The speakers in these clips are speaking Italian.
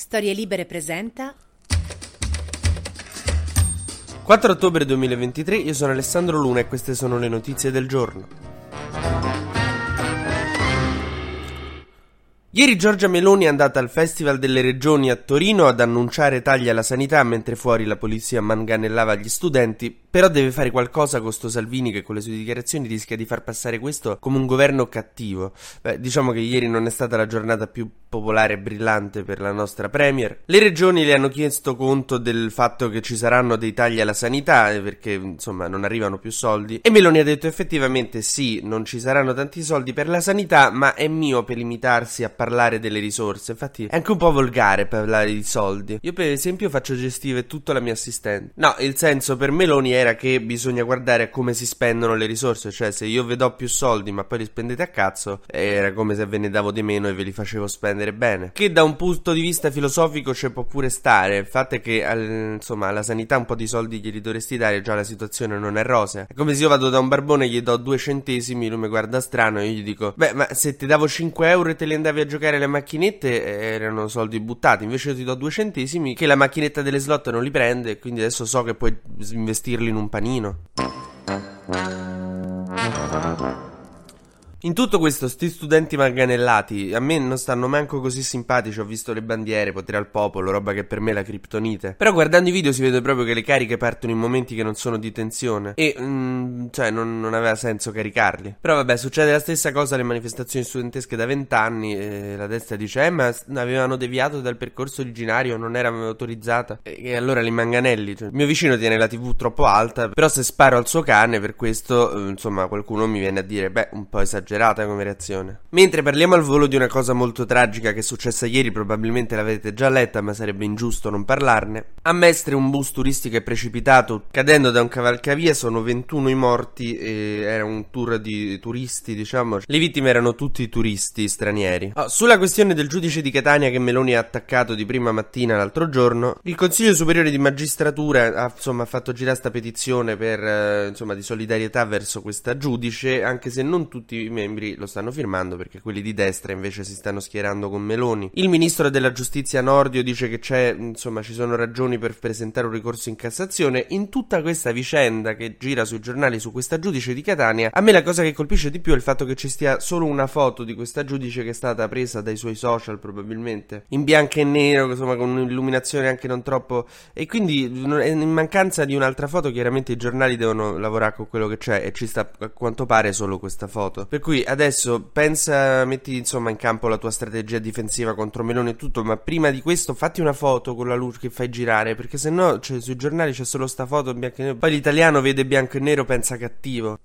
Storie Libere presenta 4 ottobre 2023, io sono Alessandro Luna e queste sono le notizie del giorno. Ieri Giorgia Meloni è andata al Festival delle Regioni a Torino ad annunciare tagli alla sanità mentre fuori la polizia manganellava gli studenti, però deve fare qualcosa con sto Salvini che con le sue dichiarazioni rischia di far passare questo come un governo cattivo. Beh, diciamo che ieri non è stata la giornata più popolare e brillante per la nostra Premier. Le regioni le hanno chiesto conto del fatto che ci saranno dei tagli alla sanità eh, perché insomma non arrivano più soldi e Meloni ha detto effettivamente sì, non ci saranno tanti soldi per la sanità, ma è mio per limitarsi a parlare delle risorse. Infatti è anche un po' volgare parlare di soldi. Io per esempio faccio gestire tutto la mia assistente. No, il senso per Meloni era che bisogna guardare a come si spendono le risorse. Cioè se io vi do più soldi ma poi li spendete a cazzo, era come se ve ne davo di meno e ve li facevo spendere bene. Che da un punto di vista filosofico ci può pure stare. Il fatto è che al, insomma alla sanità un po' di soldi glieli dovresti dare, già la situazione non è rosa. È come se io vado da un barbone e gli do due centesimi, lui mi guarda strano e io gli dico, beh ma se ti davo 5 euro e te li andavi a giocare giocare le macchinette erano soldi buttati, invece io ti do due centesimi che la macchinetta delle slot non li prende, quindi adesso so che puoi investirli in un panino. In tutto questo, sti studenti manganellati, a me non stanno manco così simpatici, ho visto le bandiere, potere al popolo, roba che per me è la criptonite. Però guardando i video si vede proprio che le cariche partono in momenti che non sono di tensione. E, mm, cioè, non, non, aveva senso caricarli. Però vabbè, succede la stessa cosa alle manifestazioni studentesche da vent'anni, e la destra dice, eh, ma avevano deviato dal percorso originario, non era autorizzata. E, e allora li manganelli. Cioè, il mio vicino tiene la tv troppo alta, però se sparo al suo cane, per questo, eh, insomma, qualcuno mi viene a dire, beh, un po' esagerato esagerata come reazione. Mentre parliamo al volo di una cosa molto tragica che è successa ieri, probabilmente l'avete già letta, ma sarebbe ingiusto non parlarne. A Mestre un bus turistico è precipitato cadendo da un cavalcavia, sono 21 i morti e era un tour di turisti, diciamo. Le vittime erano tutti turisti stranieri. Oh, sulla questione del giudice di Catania che Meloni ha attaccato di prima mattina l'altro giorno, il Consiglio Superiore di Magistratura ha insomma fatto girare sta petizione per eh, insomma di solidarietà verso questa giudice, anche se non tutti i membri lo stanno firmando perché quelli di destra invece si stanno schierando con Meloni. Il ministro della giustizia Nordio dice che c'è, insomma, ci sono ragioni per presentare un ricorso in Cassazione. In tutta questa vicenda che gira sui giornali su questa giudice di Catania, a me la cosa che colpisce di più è il fatto che ci stia solo una foto di questa giudice che è stata presa dai suoi social probabilmente in bianco e nero, insomma, con un'illuminazione anche non troppo e quindi in mancanza di un'altra foto chiaramente i giornali devono lavorare con quello che c'è e ci sta a quanto pare solo questa foto. Per cui adesso pensa, metti insomma in campo la tua strategia difensiva contro Meloni e tutto, ma prima di questo fatti una foto con la luce che fai girare, perché se no cioè, sui giornali c'è solo sta foto in bianco e nero. Poi l'italiano vede bianco e nero, pensa cattivo.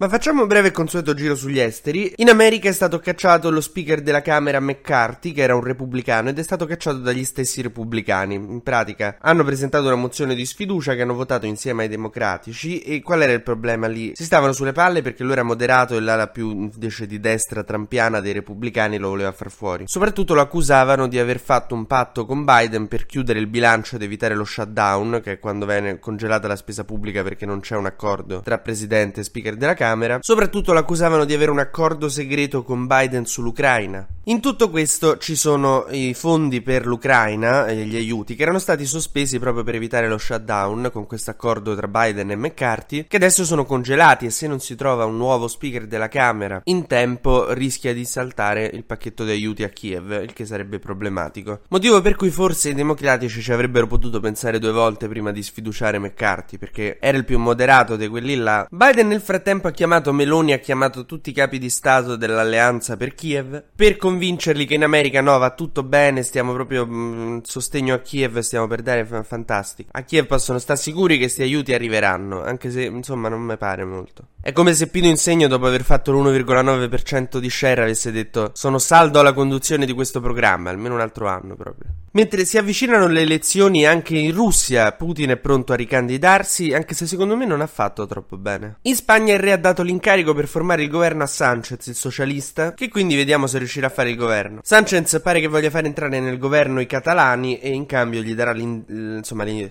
Ma facciamo un breve consueto giro sugli esteri. In America è stato cacciato lo speaker della Camera McCarthy, che era un repubblicano, ed è stato cacciato dagli stessi repubblicani. In pratica, hanno presentato una mozione di sfiducia che hanno votato insieme ai democratici. E qual era il problema lì? Si stavano sulle palle perché lui era moderato e l'ala più invece di destra trampiana dei repubblicani lo voleva far fuori. Soprattutto lo accusavano di aver fatto un patto con Biden per chiudere il bilancio ed evitare lo shutdown, che è quando viene congelata la spesa pubblica perché non c'è un accordo tra presidente e speaker della Camera Camera, soprattutto lo accusavano di avere un accordo segreto con Biden sull'Ucraina. In tutto questo ci sono i fondi per l'Ucraina e gli aiuti che erano stati sospesi proprio per evitare lo shutdown con questo accordo tra Biden e McCarthy, che adesso sono congelati e se non si trova un nuovo speaker della Camera in tempo rischia di saltare il pacchetto di aiuti a Kiev, il che sarebbe problematico. Motivo per cui forse i democratici ci avrebbero potuto pensare due volte prima di sfiduciare McCarthy, perché era il più moderato di quelli là. Biden nel frattempo ha chiamato Meloni, ha chiamato tutti i capi di Stato dell'alleanza per Kiev per convincere convincerli che in America no, va tutto bene, stiamo proprio mh, mm, sostegno a Kiev, stiamo per dare f- fantastico. A Kiev possono stare sicuri che questi aiuti arriveranno, anche se insomma non mi pare molto. È come se Pino Insegno dopo aver fatto l'1,9% di share avesse detto sono saldo alla conduzione di questo programma, almeno un altro anno proprio. Mentre si avvicinano le elezioni anche in Russia, Putin è pronto a ricandidarsi, anche se secondo me non ha fatto troppo bene. In Spagna il re ha dato l'incarico per formare il governo a Sanchez, il socialista, che quindi vediamo se riuscirà a fare il governo. Sanchez pare che voglia far entrare nel governo i catalani e in cambio gli darà insomma, e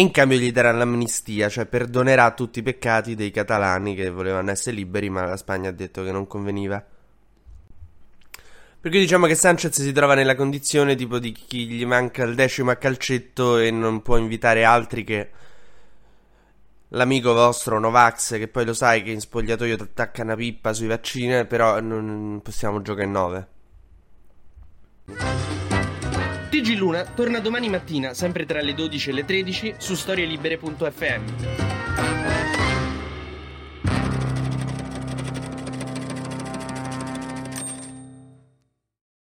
in cambio gli darà l'amnistia, cioè perdonerà tutti i peccati dei catalani che volevano essere liberi, ma la Spagna ha detto che non conveniva. Per cui diciamo che Sanchez si trova nella condizione tipo di chi gli manca il decimo a calcetto e non può invitare altri che l'amico vostro Novax, che poi lo sai che in spogliatoio ti attacca una pippa sui vaccini, però non possiamo giocare in 9. TG Luna torna domani mattina, sempre tra le 12 e le 13, su storielibere.fm.